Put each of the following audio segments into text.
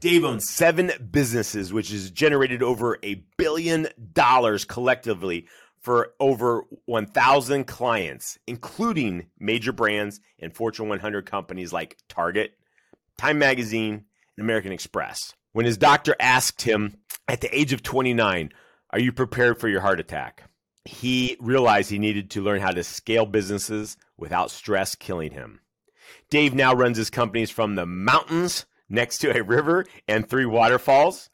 Dave owns seven businesses, which has generated over a billion dollars collectively for over 1,000 clients, including major brands and Fortune 100 companies like Target, Time Magazine, and American Express. When his doctor asked him at the age of 29, Are you prepared for your heart attack? He realized he needed to learn how to scale businesses without stress killing him. Dave now runs his companies from the mountains next to a river and three waterfalls.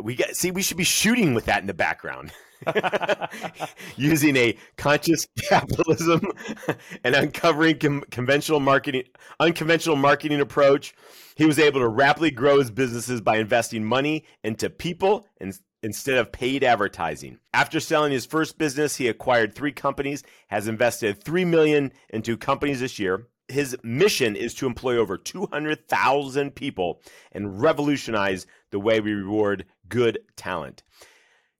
We got see we should be shooting with that in the background. Using a conscious capitalism and uncovering com- conventional marketing unconventional marketing approach, he was able to rapidly grow his businesses by investing money into people and instead of paid advertising. After selling his first business, he acquired 3 companies, has invested 3 million into companies this year his mission is to employ over 200,000 people and revolutionize the way we reward good talent.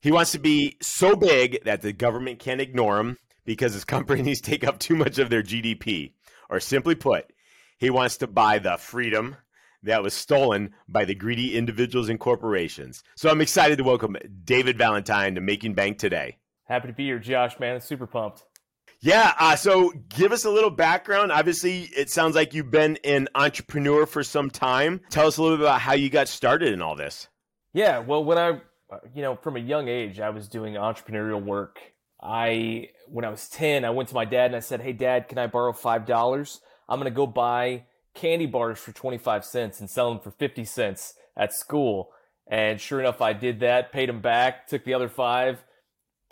He wants to be so big that the government can't ignore him because his companies take up too much of their GDP. Or simply put, he wants to buy the freedom that was stolen by the greedy individuals and corporations. So I'm excited to welcome David Valentine to Making Bank today. Happy to be here, Josh, man. Super pumped. Yeah. Uh, so give us a little background. Obviously, it sounds like you've been an entrepreneur for some time. Tell us a little bit about how you got started in all this. Yeah. Well, when I, uh, you know, from a young age, I was doing entrepreneurial work. I, when I was 10, I went to my dad and I said, Hey, dad, can I borrow $5? I'm going to go buy candy bars for 25 cents and sell them for 50 cents at school. And sure enough, I did that, paid him back, took the other five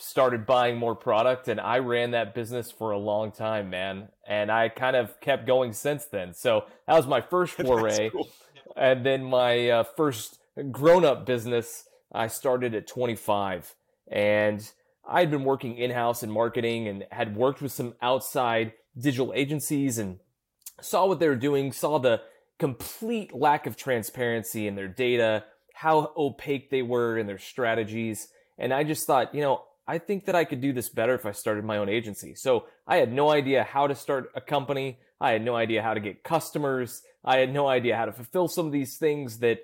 started buying more product and I ran that business for a long time, man. And I kind of kept going since then. So that was my first foray. cool. And then my uh, first grown up business, I started at 25. And I had been working in house in marketing and had worked with some outside digital agencies and saw what they were doing, saw the complete lack of transparency in their data, how opaque they were in their strategies. And I just thought, you know, I think that I could do this better if I started my own agency. So I had no idea how to start a company. I had no idea how to get customers. I had no idea how to fulfill some of these things that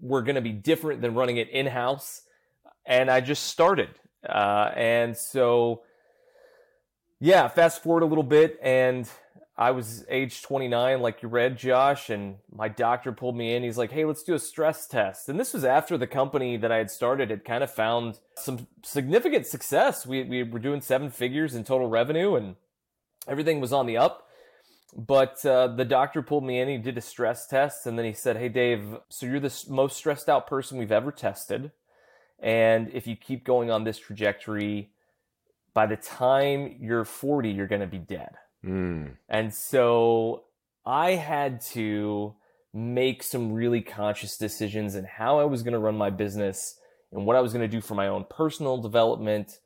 were going to be different than running it in house. And I just started. Uh, and so, yeah, fast forward a little bit and I was age 29, like you read, Josh, and my doctor pulled me in. He's like, hey, let's do a stress test. And this was after the company that I had started had kind of found some significant success. We, we were doing seven figures in total revenue and everything was on the up. But uh, the doctor pulled me in. He did a stress test. And then he said, hey, Dave, so you're the most stressed out person we've ever tested. And if you keep going on this trajectory, by the time you're 40, you're going to be dead. Mm. And so I had to make some really conscious decisions in how I was going to run my business and what I was going to do for my own personal development.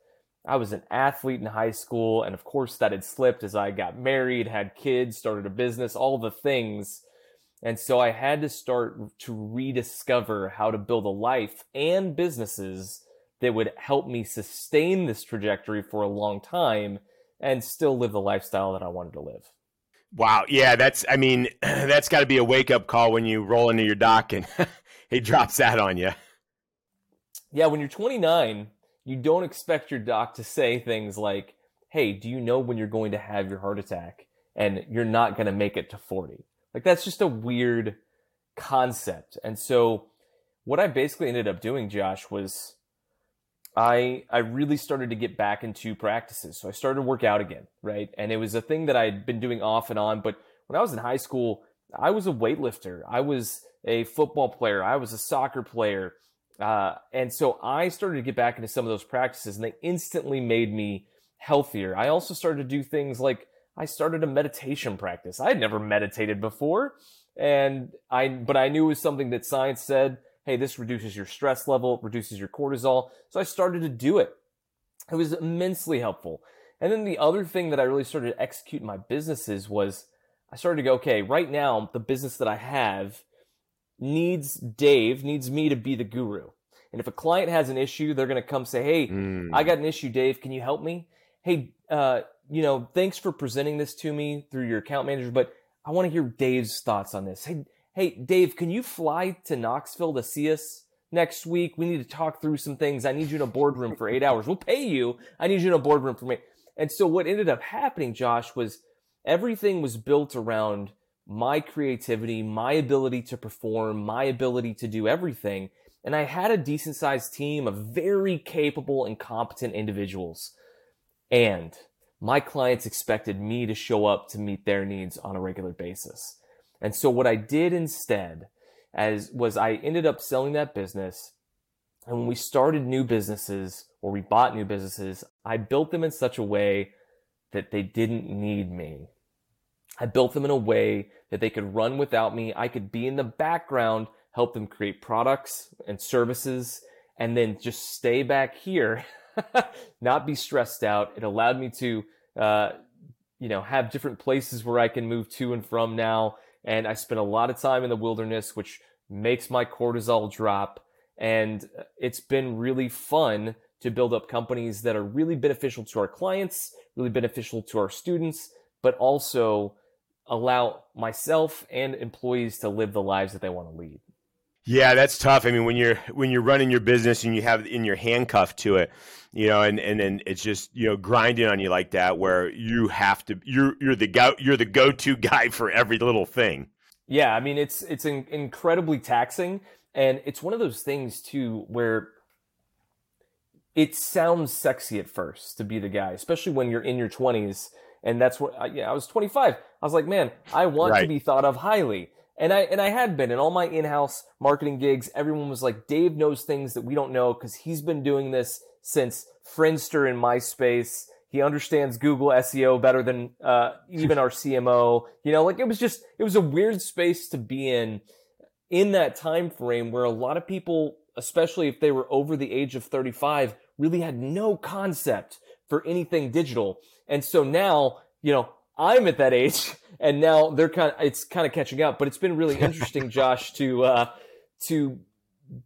I was an athlete in high school, and of course, that had slipped as I got married, had kids, started a business, all the things. And so I had to start to rediscover how to build a life and businesses that would help me sustain this trajectory for a long time and still live the lifestyle that I wanted to live. Wow. Yeah, that's I mean, that's got to be a wake-up call when you roll into your doc and he drops that on you. Yeah, when you're 29, you don't expect your doc to say things like, "Hey, do you know when you're going to have your heart attack and you're not going to make it to 40?" Like that's just a weird concept. And so what I basically ended up doing, Josh, was I I really started to get back into practices. So I started to work out again, right? And it was a thing that I'd been doing off and on. But when I was in high school, I was a weightlifter. I was a football player. I was a soccer player. Uh, and so I started to get back into some of those practices, and they instantly made me healthier. I also started to do things like I started a meditation practice. I had never meditated before, and I but I knew it was something that science said hey, this reduces your stress level, reduces your cortisol. So I started to do it. It was immensely helpful. And then the other thing that I really started to execute in my businesses was I started to go, okay, right now, the business that I have needs Dave, needs me to be the guru. And if a client has an issue, they're going to come say, hey, mm. I got an issue, Dave. Can you help me? Hey, uh, you know, thanks for presenting this to me through your account manager, but I want to hear Dave's thoughts on this. Hey, hey, Dave, can you fly to Knoxville to see us next week? We need to talk through some things. I need you in a boardroom for eight hours. We'll pay you. I need you in a boardroom for me. And so what ended up happening, Josh, was everything was built around my creativity, my ability to perform, my ability to do everything. And I had a decent sized team of very capable and competent individuals. And my clients expected me to show up to meet their needs on a regular basis. And so what I did instead as was I ended up selling that business. And when we started new businesses or we bought new businesses, I built them in such a way that they didn't need me. I built them in a way that they could run without me. I could be in the background, help them create products and services, and then just stay back here, not be stressed out. It allowed me to, uh, you know, have different places where I can move to and from now. And I spent a lot of time in the wilderness, which makes my cortisol drop. And it's been really fun to build up companies that are really beneficial to our clients, really beneficial to our students, but also allow myself and employees to live the lives that they want to lead. Yeah, that's tough. I mean, when you're when you're running your business and you have in your handcuff to it, you know, and and then it's just you know grinding on you like that, where you have to you're you're the go you're the go to guy for every little thing. Yeah, I mean it's it's in, incredibly taxing, and it's one of those things too where it sounds sexy at first to be the guy, especially when you're in your 20s. And that's what, yeah, I was 25. I was like, man, I want right. to be thought of highly. And I, and I had been in all my in-house marketing gigs. Everyone was like, Dave knows things that we don't know because he's been doing this since Friendster and MySpace. He understands Google SEO better than, uh, even our CMO. You know, like it was just, it was a weird space to be in, in that time frame where a lot of people especially if they were over the age of 35, really had no concept for anything digital. And so now, you know, I'm at that age and now they're kind of, it's kind of catching up, but it's been really interesting, Josh, to, uh, to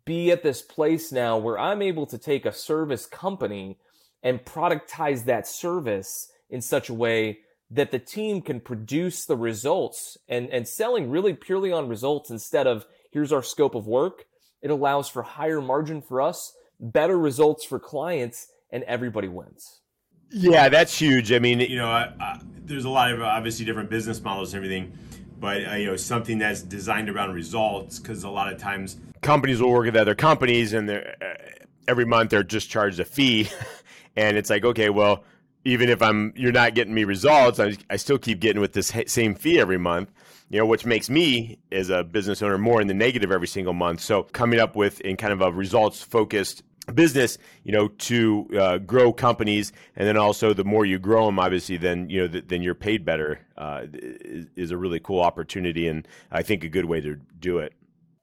be at this place now where I'm able to take a service company and productize that service in such a way that the team can produce the results and, and selling really purely on results instead of here's our scope of work it allows for higher margin for us, better results for clients, and everybody wins. Yeah, that's huge. I mean, you know, uh, uh, there's a lot of obviously different business models and everything, but uh, you know, something that's designed around results because a lot of times companies will work with other companies and they're, uh, every month they're just charged a fee, and it's like, okay, well, even if I'm you're not getting me results, I, I still keep getting with this same fee every month you know, which makes me as a business owner more in the negative every single month. So coming up with in kind of a results focused business, you know, to uh, grow companies, and then also the more you grow them, obviously, then you know, th- then you're paid better. Uh, is, is a really cool opportunity, and I think a good way to do it.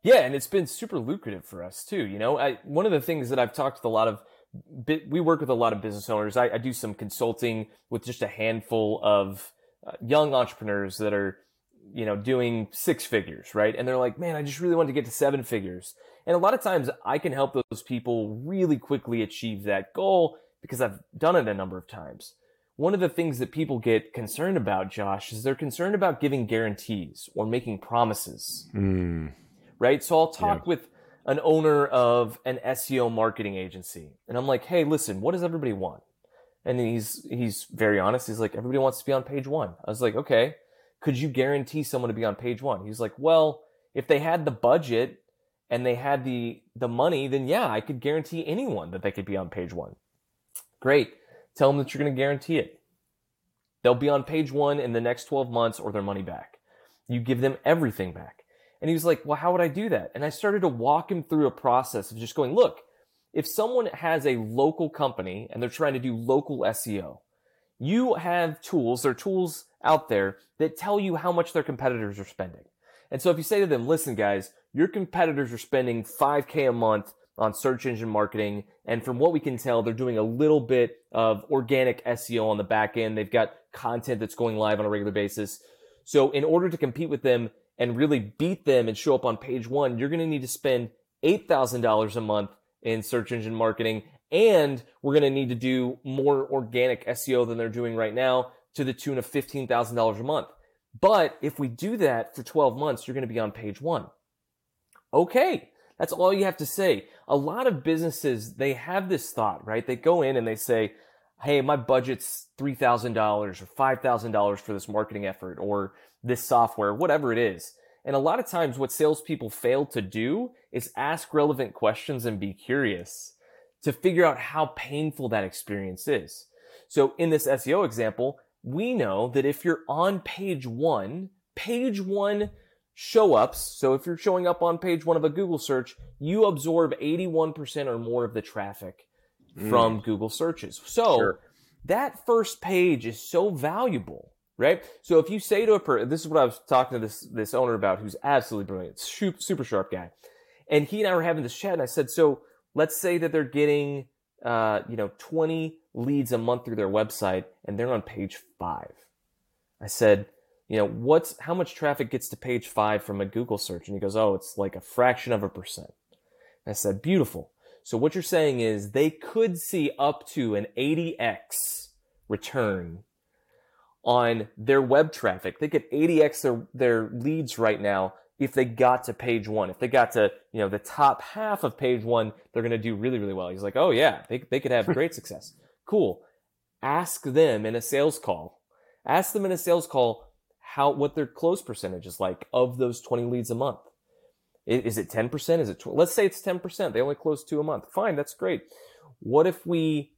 Yeah, and it's been super lucrative for us too. You know, I, one of the things that I've talked with a lot of we work with a lot of business owners. I, I do some consulting with just a handful of uh, young entrepreneurs that are you know, doing six figures, right? And they're like, man, I just really want to get to seven figures. And a lot of times I can help those people really quickly achieve that goal because I've done it a number of times. One of the things that people get concerned about, Josh, is they're concerned about giving guarantees or making promises. Mm. Right? So I'll talk yeah. with an owner of an SEO marketing agency and I'm like, hey, listen, what does everybody want? And he's he's very honest. He's like, everybody wants to be on page one. I was like, okay could you guarantee someone to be on page one? He's like, well, if they had the budget and they had the the money, then yeah, I could guarantee anyone that they could be on page one. Great. Tell them that you're going to guarantee it. They'll be on page one in the next 12 months or their money back. You give them everything back. And he was like, well, how would I do that? And I started to walk him through a process of just going, look, if someone has a local company and they're trying to do local SEO, you have tools, there are tools out there that tell you how much their competitors are spending. And so if you say to them, listen, guys, your competitors are spending 5K a month on search engine marketing. And from what we can tell, they're doing a little bit of organic SEO on the back end. They've got content that's going live on a regular basis. So in order to compete with them and really beat them and show up on page one, you're going to need to spend $8,000 a month in search engine marketing. And we're going to need to do more organic SEO than they're doing right now to the tune of $15,000 a month. But if we do that for 12 months, you're going to be on page one. Okay. That's all you have to say. A lot of businesses, they have this thought, right? They go in and they say, Hey, my budget's $3,000 or $5,000 for this marketing effort or this software, whatever it is. And a lot of times what salespeople fail to do is ask relevant questions and be curious to figure out how painful that experience is. So in this SEO example, we know that if you're on page one, page one show ups. So if you're showing up on page one of a Google search, you absorb 81% or more of the traffic mm. from Google searches. So sure. that first page is so valuable, right? So if you say to a person, this is what I was talking to this, this owner about who's absolutely brilliant, super sharp guy. And he and I were having this chat and I said, so let's say that they're getting, uh, you know, 20 leads a month through their website and they're on page five. I said, you know, what's how much traffic gets to page five from a Google search? And he goes, oh, it's like a fraction of a percent. And I said, beautiful. So what you're saying is they could see up to an 80x return on their web traffic. They get 80x their, their leads right now if they got to page one. If they got to, you know, the top half of page one, they're going to do really, really well. He's like, oh yeah, they, they could have great success. Cool. Ask them in a sales call. Ask them in a sales call, how what their close percentage is like of those 20 leads a month. Is it 10%? Is it 20? let's say it's 10%. They only close two a month. Fine, that's great. What if we,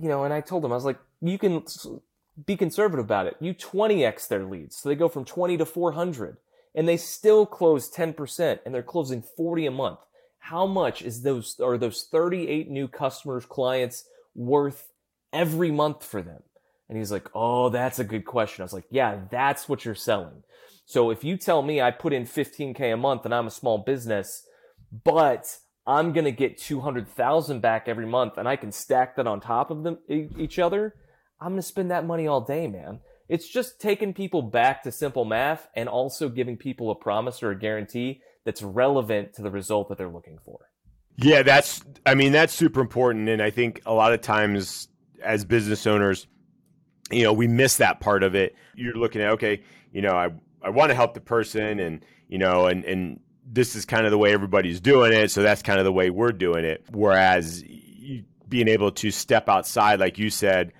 you know, and I told them I was like, you can be conservative about it. You 20x their leads. So they go from 20 to 400 and they still close 10% and they're closing 40 a month. How much is those are those 38 new customers, clients worth every month for them? And he's like, Oh, that's a good question. I was like, Yeah, that's what you're selling. So if you tell me I put in 15K a month and I'm a small business, but I'm going to get 200,000 back every month and I can stack that on top of them each other, I'm going to spend that money all day, man. It's just taking people back to simple math and also giving people a promise or a guarantee that's relevant to the result that they're looking for. Yeah, that's I mean that's super important and I think a lot of times as business owners you know, we miss that part of it. You're looking at, okay, you know, I, I want to help the person and, you know, and, and this is kind of the way everybody's doing it. So that's kind of the way we're doing it. Whereas being able to step outside, like you said,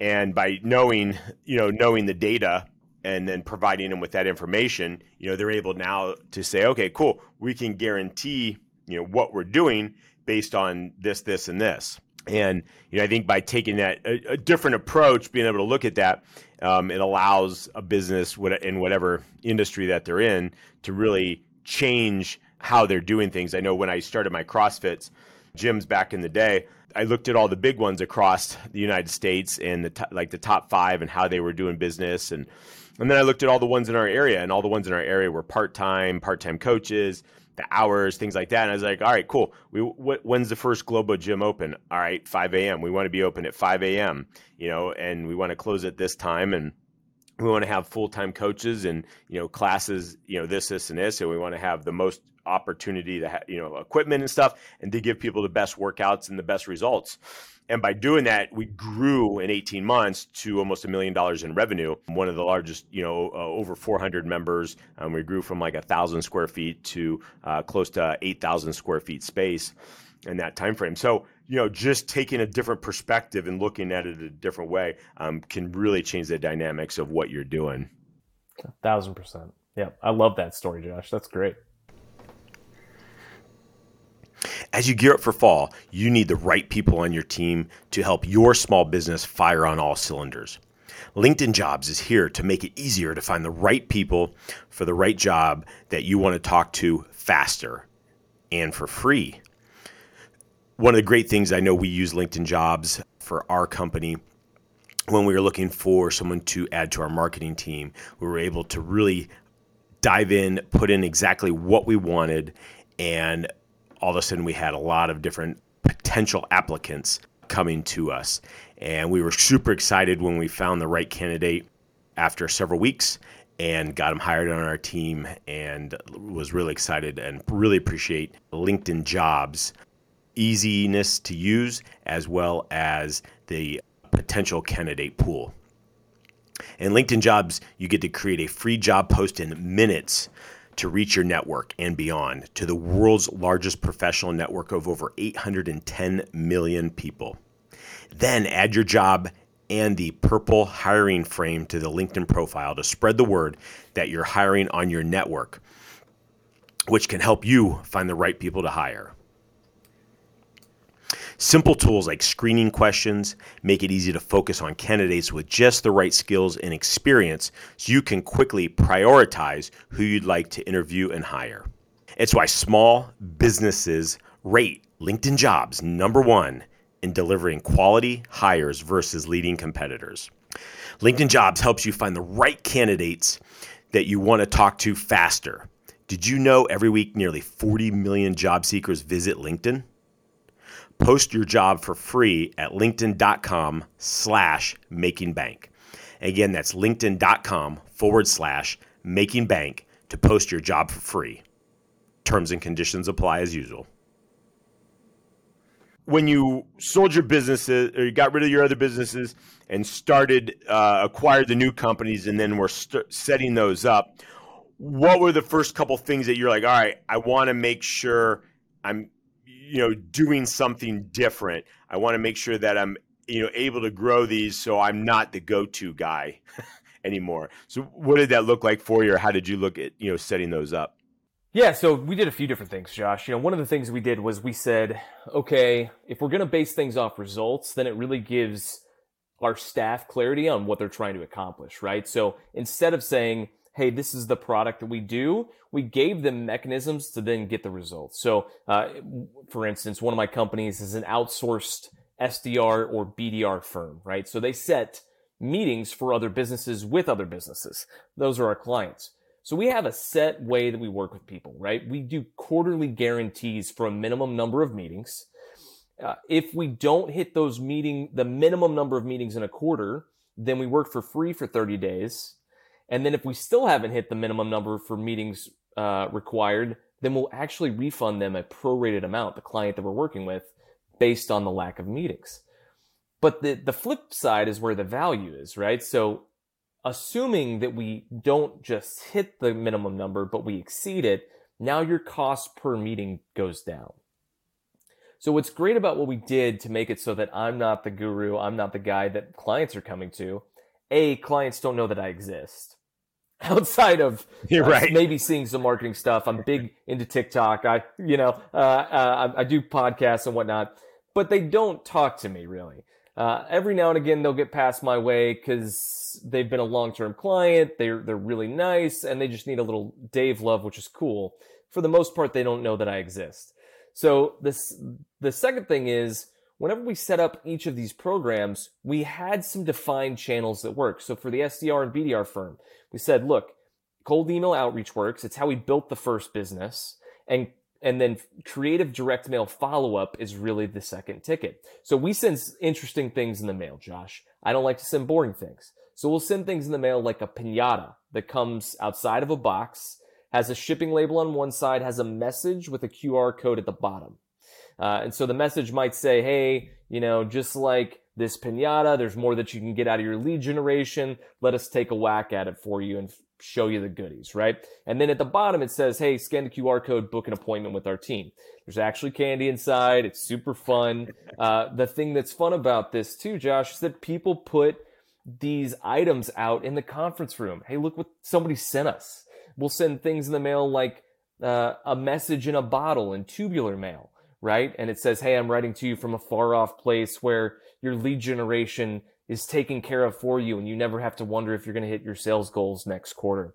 and by knowing, you know, knowing the data and then providing them with that information, you know, they're able now to say, okay, cool, we can guarantee, you know, what we're doing based on this, this, and this. And you know, I think by taking that a, a different approach, being able to look at that, um, it allows a business in whatever industry that they're in to really change how they're doing things. I know when I started my CrossFits gyms back in the day, I looked at all the big ones across the United States and the like the top five and how they were doing business and and then I looked at all the ones in our area and all the ones in our area were part time, part time coaches the hours, things like that. And I was like, all right, cool. We wh- when's the first Globo gym open? All right, 5 a.m. We want to be open at 5 a.m. You know, and we want to close at this time, and we want to have full time coaches and you know classes, you know this, this, and this, and we want to have the most opportunity to have you know equipment and stuff, and to give people the best workouts and the best results. And by doing that, we grew in 18 months to almost a million dollars in revenue. One of the largest, you know, uh, over 400 members. Um, we grew from like a thousand square feet to uh, close to 8,000 square feet space in that time frame. So, you know, just taking a different perspective and looking at it a different way um, can really change the dynamics of what you're doing. A thousand percent. Yeah, I love that story, Josh. That's great. As you gear up for fall, you need the right people on your team to help your small business fire on all cylinders. LinkedIn Jobs is here to make it easier to find the right people for the right job that you want to talk to faster and for free. One of the great things I know we use LinkedIn Jobs for our company when we were looking for someone to add to our marketing team, we were able to really dive in, put in exactly what we wanted, and all of a sudden we had a lot of different potential applicants coming to us. And we were super excited when we found the right candidate after several weeks and got him hired on our team and was really excited and really appreciate LinkedIn jobs easiness to use as well as the potential candidate pool. In LinkedIn Jobs, you get to create a free job post in minutes to reach your network and beyond to the world's largest professional network of over 810 million people. Then add your job and the purple hiring frame to the LinkedIn profile to spread the word that you're hiring on your network, which can help you find the right people to hire. Simple tools like screening questions make it easy to focus on candidates with just the right skills and experience so you can quickly prioritize who you'd like to interview and hire. It's why small businesses rate LinkedIn jobs number one in delivering quality hires versus leading competitors. LinkedIn jobs helps you find the right candidates that you want to talk to faster. Did you know every week nearly 40 million job seekers visit LinkedIn? Post your job for free at linkedin.com slash making bank. Again, that's linkedin.com forward slash making bank to post your job for free. Terms and conditions apply as usual. When you sold your businesses or you got rid of your other businesses and started, uh, acquired the new companies and then were st- setting those up, what were the first couple things that you're like, all right, I want to make sure I'm you know doing something different. I want to make sure that i'm you know able to grow these so i'm not the go-to guy anymore. So what did that look like for you or how did you look at you know setting those up? Yeah so we did a few different things josh. You know one of the things we did was we said okay if we're going to base things off results then it really gives our staff clarity on what they're trying to accomplish right? So instead of saying hey, this is the product that we do. We gave them mechanisms to then get the results. So, uh, for instance, one of my companies is an outsourced SDR or BDR firm, right? So they set meetings for other businesses with other businesses. Those are our clients. So we have a set way that we work with people, right? We do quarterly guarantees for a minimum number of meetings. Uh, if we don't hit those meeting, the minimum number of meetings in a quarter, then we work for free for 30 days and then if we still haven't hit the minimum number for meetings uh, required, then we'll actually refund them a prorated amount, the client that we're working with, based on the lack of meetings. But the, the flip side is where the value is, right? So assuming that we don't just hit the minimum number, but we exceed it, now your cost per meeting goes down. So what's great about what we did to make it so that I'm not the guru, I'm not the guy that clients are coming to. A, clients don't know that I exist. outside of You're uh, right. maybe seeing some marketing stuff. I'm big into TikTok. I, you know, uh, uh, I, I, do podcasts and whatnot, but they don't talk to me really. Uh, every now and again, they'll get past my way because they've been a long-term client. They're they're really nice, and they just need a little Dave love, which is cool. For the most part, they don't know that I exist. So this the second thing is whenever we set up each of these programs, we had some defined channels that work. So for the SDR and BDR firm, we said, look, cold email outreach works. It's how we built the first business. And and then creative direct mail follow up is really the second ticket. So we send interesting things in the mail, Josh. I don't like to send boring things. So we'll send things in the mail like a pinata that comes outside of a box, has a shipping label on one side, has a message with a QR code at the bottom. Uh, and so the message might say, hey, you know, just like this pinata. There's more that you can get out of your lead generation. Let us take a whack at it for you and show you the goodies, right? And then at the bottom, it says, hey, scan the QR code, book an appointment with our team. There's actually candy inside. It's super fun. Uh, the thing that's fun about this too, Josh, is that people put these items out in the conference room. Hey, look what somebody sent us. We'll send things in the mail like uh, a message in a bottle in tubular mail, right? And it says, hey, I'm writing to you from a far off place where your lead generation is taken care of for you and you never have to wonder if you're going to hit your sales goals next quarter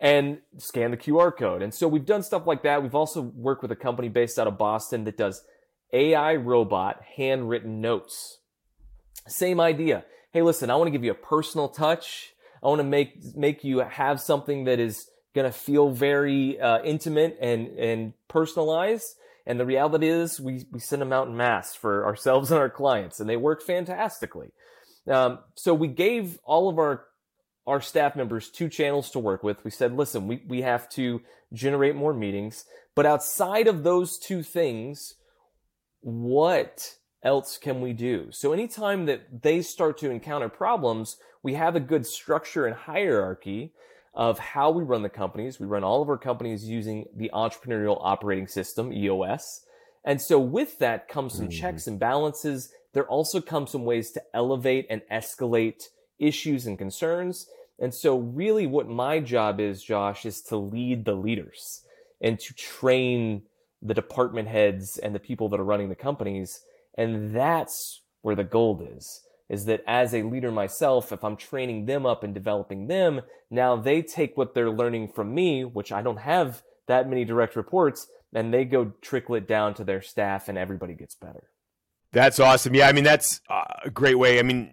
and scan the QR code. And so we've done stuff like that. We've also worked with a company based out of Boston that does AI robot handwritten notes. Same idea. Hey, listen, I want to give you a personal touch. I want to make make you have something that is going to feel very uh, intimate and and personalized. And the reality is, we we send them out in mass for ourselves and our clients, and they work fantastically. Um, so we gave all of our our staff members two channels to work with. We said, listen, we, we have to generate more meetings, but outside of those two things, what else can we do? So anytime that they start to encounter problems, we have a good structure and hierarchy of how we run the companies. We run all of our companies using the entrepreneurial operating system, EOS. And so with that comes some mm-hmm. checks and balances. There also come some ways to elevate and escalate issues and concerns. And so, really, what my job is, Josh, is to lead the leaders and to train the department heads and the people that are running the companies. And that's where the gold is. Is that as a leader myself, if I'm training them up and developing them, now they take what they're learning from me, which I don't have that many direct reports, and they go trickle it down to their staff, and everybody gets better. That's awesome. Yeah, I mean that's a great way. I mean,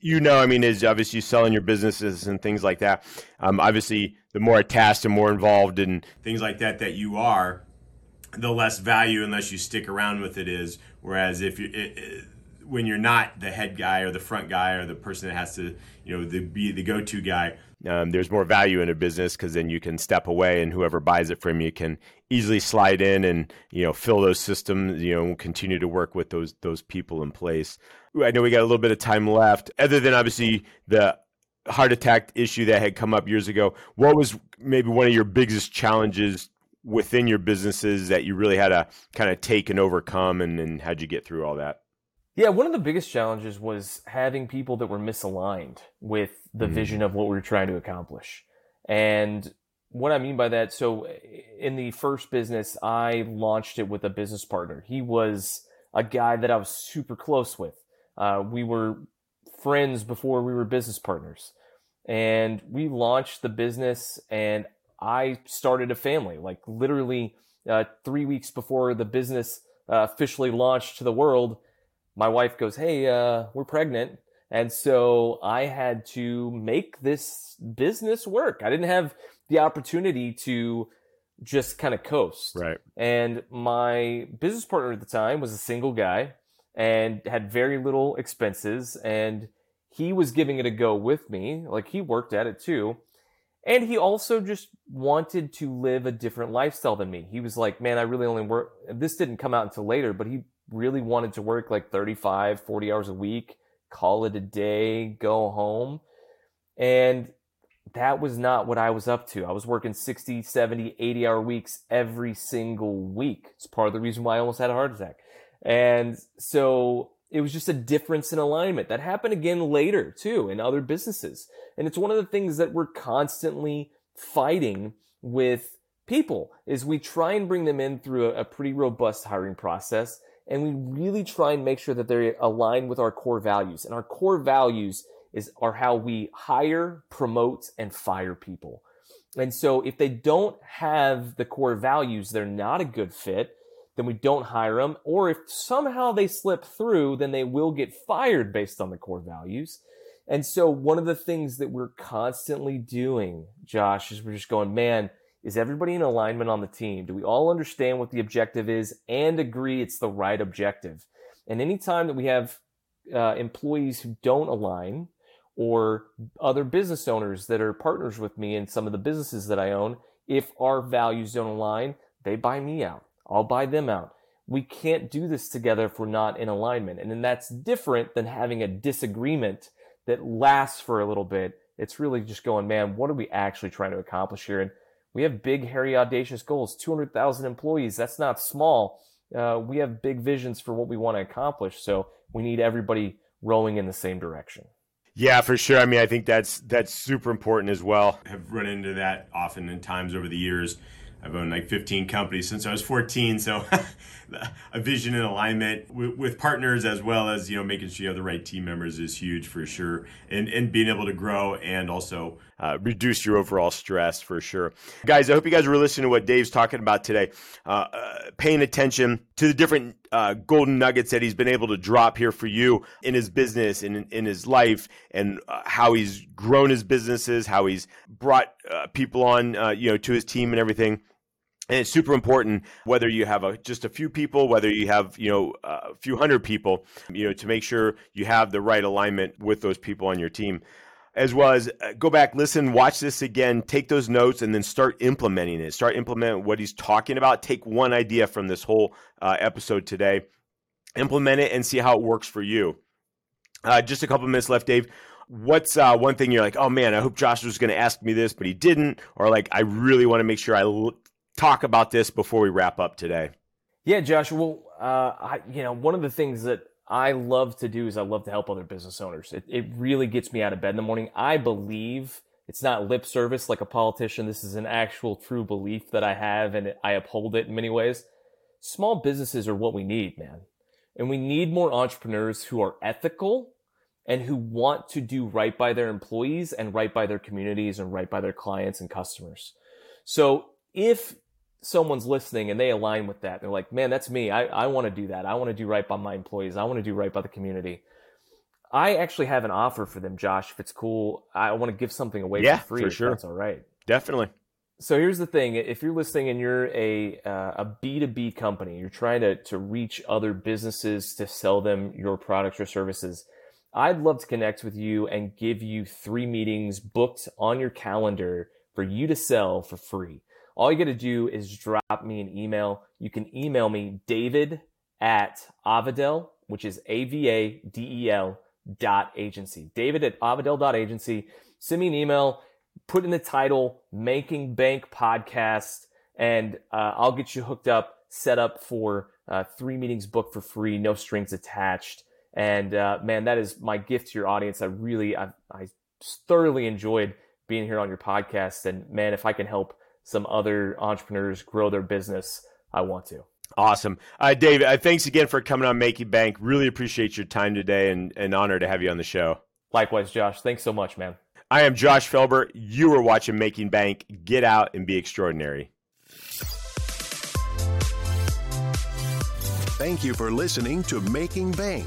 you know, I mean, is obviously selling your businesses and things like that. Um, obviously, the more attached and more involved in things like that that you are, the less value unless you stick around with it is. Whereas if you it, it, when you're not the head guy or the front guy or the person that has to, you know, the, be the go-to guy, um, there's more value in a business because then you can step away and whoever buys it from you can easily slide in and you know fill those systems, you know, continue to work with those those people in place. I know we got a little bit of time left. Other than obviously the heart attack issue that had come up years ago, what was maybe one of your biggest challenges within your businesses that you really had to kind of take and overcome, and, and how'd you get through all that? Yeah, one of the biggest challenges was having people that were misaligned with the mm. vision of what we were trying to accomplish. And what I mean by that, so in the first business, I launched it with a business partner. He was a guy that I was super close with. Uh, we were friends before we were business partners. And we launched the business, and I started a family. Like literally uh, three weeks before the business uh, officially launched to the world, my wife goes, Hey, uh, we're pregnant. And so I had to make this business work. I didn't have the opportunity to just kind of coast. Right. And my business partner at the time was a single guy and had very little expenses and he was giving it a go with me like he worked at it too and he also just wanted to live a different lifestyle than me he was like man i really only work this didn't come out until later but he really wanted to work like 35 40 hours a week call it a day go home. And that was not what i was up to. I was working 60 70 80 hour weeks every single week. It's part of the reason why i almost had a heart attack. And so it was just a difference in alignment. That happened again later too in other businesses. And it's one of the things that we're constantly fighting with people is we try and bring them in through a, pretty robust hiring process and we really try and make sure that they're aligned with our core values. And our core values is are how we hire, promote, and fire people. And so if they don't have the core values, they're not a good fit then we don't hire them. Or if somehow they slip through, then they will get fired based on the core values. And so one of the things that we're constantly doing, Josh, is we're just going, man, is everybody in alignment on the team? Do we all understand what the objective is and agree it's the right objective? And anytime that we have uh, employees who don't align or other business owners that are partners with me in some of the businesses that I own, if our values don't align, they buy me out. I'll buy them out. We can't do this together if we're not in alignment. And then that's different than having a disagreement that lasts for a little bit. It's really just going, man, what are we actually trying to accomplish here? And we have big, hairy, audacious goals 200,000 employees. That's not small. Uh, we have big visions for what we want to accomplish. So we need everybody rowing in the same direction. Yeah, for sure. I mean, I think that's that's super important as well. I've run into that often in times over the years I've owned like 15 companies since I was 14. So a vision and alignment with, with, partners as well as, you know, making sure you have the right team members is huge for sure. And, and being able to grow and also uh, reduce your overall stress for sure. Guys, I hope you guys were listening to what Dave's talking about today. Uh, uh, paying attention to the different uh, golden nuggets that he's been able to drop here for you in his business and in, in his life, and uh, how he's grown his businesses, how he's brought people on, you know, to his team and everything. And it's super important whether you have a, just a few people, whether you have you know a few hundred people, you know, to make sure you have the right alignment with those people on your team as well as uh, go back, listen, watch this again, take those notes, and then start implementing it. Start implementing what he's talking about. Take one idea from this whole uh, episode today, implement it, and see how it works for you. Uh, just a couple minutes left, Dave. What's uh, one thing you're like, oh man, I hope Josh was going to ask me this, but he didn't, or like, I really want to make sure I l- talk about this before we wrap up today. Yeah, Josh. Well, uh, I, you know, one of the things that I love to do is I love to help other business owners. It, it really gets me out of bed in the morning. I believe it's not lip service like a politician. This is an actual true belief that I have and I uphold it in many ways. Small businesses are what we need, man. And we need more entrepreneurs who are ethical and who want to do right by their employees and right by their communities and right by their clients and customers. So if someone's listening and they align with that. They're like, man, that's me. I, I want to do that. I want to do right by my employees. I want to do right by the community. I actually have an offer for them, Josh. If it's cool, I want to give something away yeah, for free. For sure. That's all right. Definitely. So here's the thing: if you're listening and you're a uh, a B two B company, you're trying to to reach other businesses to sell them your products or services. I'd love to connect with you and give you three meetings booked on your calendar for you to sell for free. All you got to do is drop me an email. You can email me david at Avadel, which is A V A D E L dot agency. David at Avadel dot agency. Send me an email, put in the title Making Bank Podcast, and uh, I'll get you hooked up, set up for uh, three meetings booked for free, no strings attached. And uh, man, that is my gift to your audience. I really, I, I thoroughly enjoyed being here on your podcast. And man, if I can help some other entrepreneurs grow their business, I want to. Awesome. Uh, David, uh, thanks again for coming on Making Bank. Really appreciate your time today and an honor to have you on the show. Likewise, Josh. Thanks so much, man. I am Josh Felber. You are watching Making Bank. Get out and be extraordinary. Thank you for listening to Making Bank.